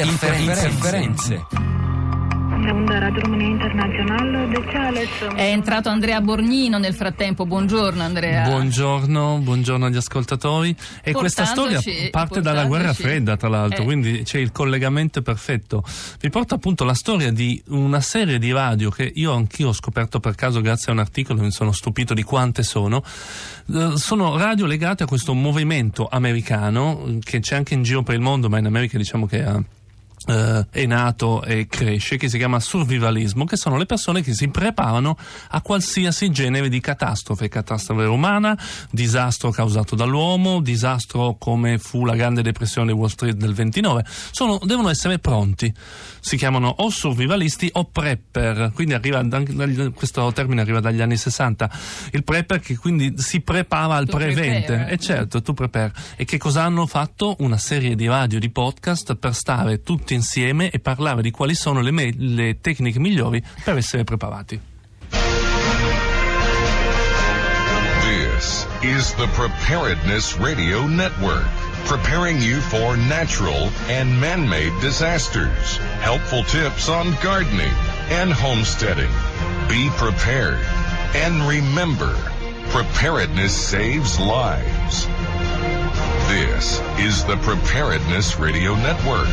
Interferenze. È entrato Andrea Borgnino nel frattempo. Buongiorno Andrea. Buongiorno, buongiorno agli ascoltatori. E questa storia parte dalla guerra fredda, tra l'altro, Eh. quindi c'è il collegamento perfetto. Vi porta appunto la storia di una serie di radio che io anch'io ho scoperto per caso grazie a un articolo, mi sono stupito di quante sono. Eh, Sono radio legate a questo movimento americano che c'è anche in giro per il mondo, ma in America diciamo che ha è nato e cresce, che si chiama survivalismo, che sono le persone che si preparano a qualsiasi genere di catastrofe, catastrofe umana, disastro causato dall'uomo, disastro come fu la grande depressione di Wall Street del 29, sono, devono essere pronti. Si chiamano o survivalisti o prepper, quindi arriva, questo termine arriva dagli anni 60. Il prepper che quindi si prepara al Tu prevente. prepare. E certo, tu prepare. E che cosa hanno fatto? Una serie di radio, di podcast per stare tutti insieme e parlare di quali sono le, me- le tecniche migliori per essere preparati. This is the Preparedness Radio Network, preparing you for natural and man-made disasters. Helpful tips on gardening and homesteading. Be prepared. And remember, preparedness saves lives. This is the Preparedness Radio Network.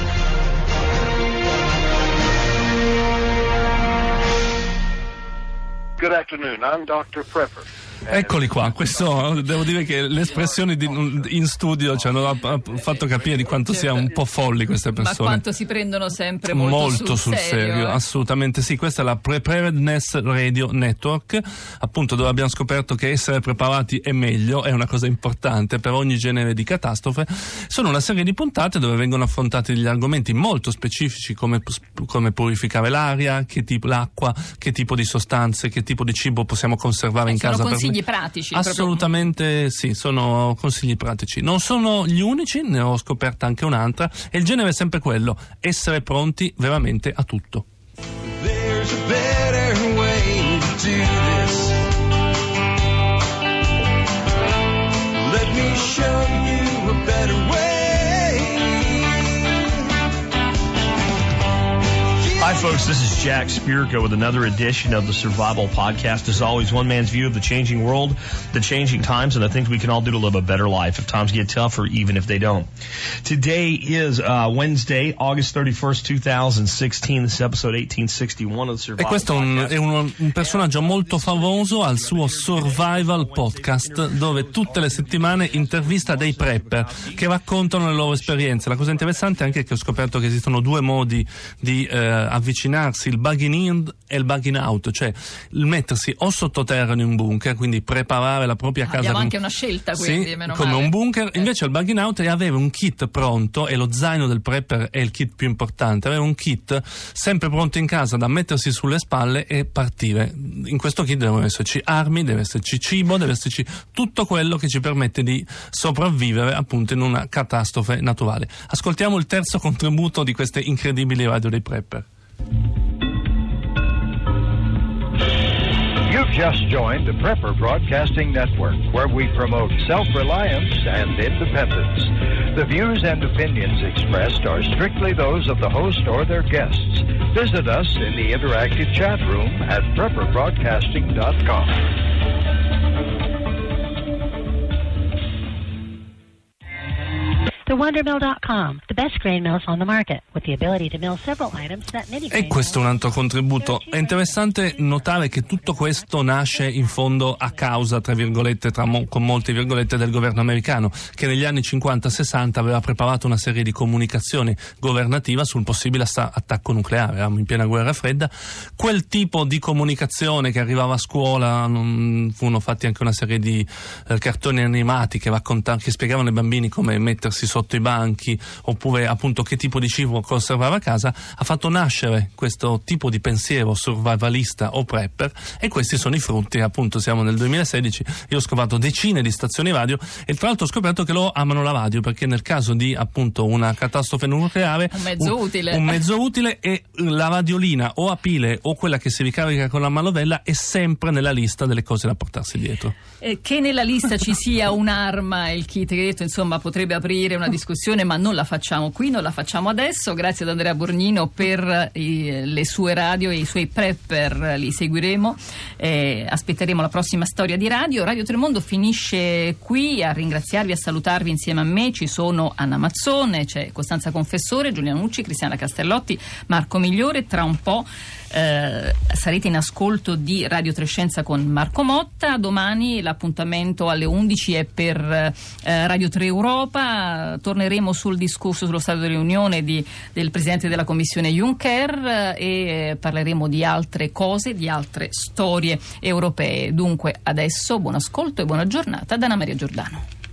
Good afternoon. I'm Dr. Prepper. Eccoli qua, questo devo dire che le espressioni di- in studio ci hanno ha- ha fatto capire di quanto sia un po' folli queste Ma persone. quanto si prendono sempre molto, molto sul serio, eh? assolutamente sì. Questa è la Preparedness Radio Network, appunto dove abbiamo scoperto che essere preparati è meglio, è una cosa importante per ogni genere di catastrofe. Sono una serie di puntate dove vengono affrontati degli argomenti molto specifici come, come purificare l'aria, che tipo, l'acqua, che tipo di sostanze, che tipo di cibo possiamo conservare in casa. per- consigli pratici. proprio. Assolutamente sì, sono consigli pratici. Non sono gli unici, ne ho scoperta anche un'altra e il genere è sempre quello, essere pronti veramente a tutto. There's a better way to do this. Let me show you a better way. Folks. This is Jack Spirko with another edition of the Survival Podcast. As always, one man's view of the changing world, the changing times, and the things we can all do to live a better life if times get tough or even if they don't. Today is uh, Wednesday, August 31st, 2016. This is episode 1861 of the E Survival questo è un, Podcast. è uno- un personaggio molto famoso al suo Survival Podcast, dove tutte le settimane intervista dei prepper che raccontano le loro esperienze. La cosa interessante è anche che ho scoperto che esistono due modi di eh, avvicinarsi, il bugging in e il bugging out, cioè il mettersi o sottoterra in un bunker, quindi preparare la propria casa. Abbiamo anche una scelta, quindi, Sì, come male. un bunker. Invece il bugging out è avere un kit pronto e lo zaino del prepper è il kit più importante. Avere un kit sempre pronto in casa da mettersi sulle spalle e partire. In questo kit devono esserci armi, deve esserci cibo, deve esserci tutto quello che ci permette di sopravvivere appunto in una catastrofe naturale. Ascoltiamo il terzo contributo di queste incredibili radio dei prepper. You've just joined the Prepper Broadcasting Network, where we promote self reliance and independence. The views and opinions expressed are strictly those of the host or their guests. Visit us in the interactive chat room at prepperbroadcasting.com. TheWonderMill.com, the best grain mills on the market, with the ability to mill several items that many E questo è un altro contributo. È interessante notare che tutto questo nasce in fondo a causa, tra virgolette, tra mo- con molte virgolette, del governo americano, che negli anni 50-60 aveva preparato una serie di comunicazioni governativa sul possibile attacco nucleare. Eravamo in piena guerra fredda. Quel tipo di comunicazione che arrivava a scuola, non- furono fatti anche una serie di eh, cartoni animati che, che spiegavano ai bambini come mettersi sotto i banchi oppure appunto che tipo di cibo conservare a casa, ha fatto nascere questo tipo di pensiero survivalista o prepper e questi sono i frutti, appunto siamo nel 2016, io ho scoperto decine di stazioni radio e tra l'altro ho scoperto che loro amano la radio perché nel caso di appunto una catastrofe nucleare Un mezzo utile. un mezzo utile e la radiolina o a pile o quella che si ricarica con la manovella è sempre nella lista delle cose da portarsi dietro. Eh, che nella lista ci sia un'arma, il kit che hai detto, insomma, potrebbe aprire una una discussione, ma non la facciamo qui, non la facciamo adesso. Grazie ad Andrea Borgnino per i, le sue radio e i suoi prepper, li seguiremo. Eh, aspetteremo la prossima storia di radio. Radio Tremondo finisce qui. A ringraziarvi, a salutarvi insieme a me ci sono Anna Mazzone, c'è Costanza Confessore, Giuliano Nucci, Cristiana Castellotti, Marco Migliore. Tra un po' eh, sarete in ascolto di Radio Trescenza con Marco Motta. Domani l'appuntamento alle 11 è per eh, Radio 3 Europa. Torneremo sul discorso sullo Stato dell'Unione di, del Presidente della Commissione Juncker eh, e parleremo di altre cose, di altre storie europee. Dunque adesso buon ascolto e buona giornata da Anna Maria Giordano.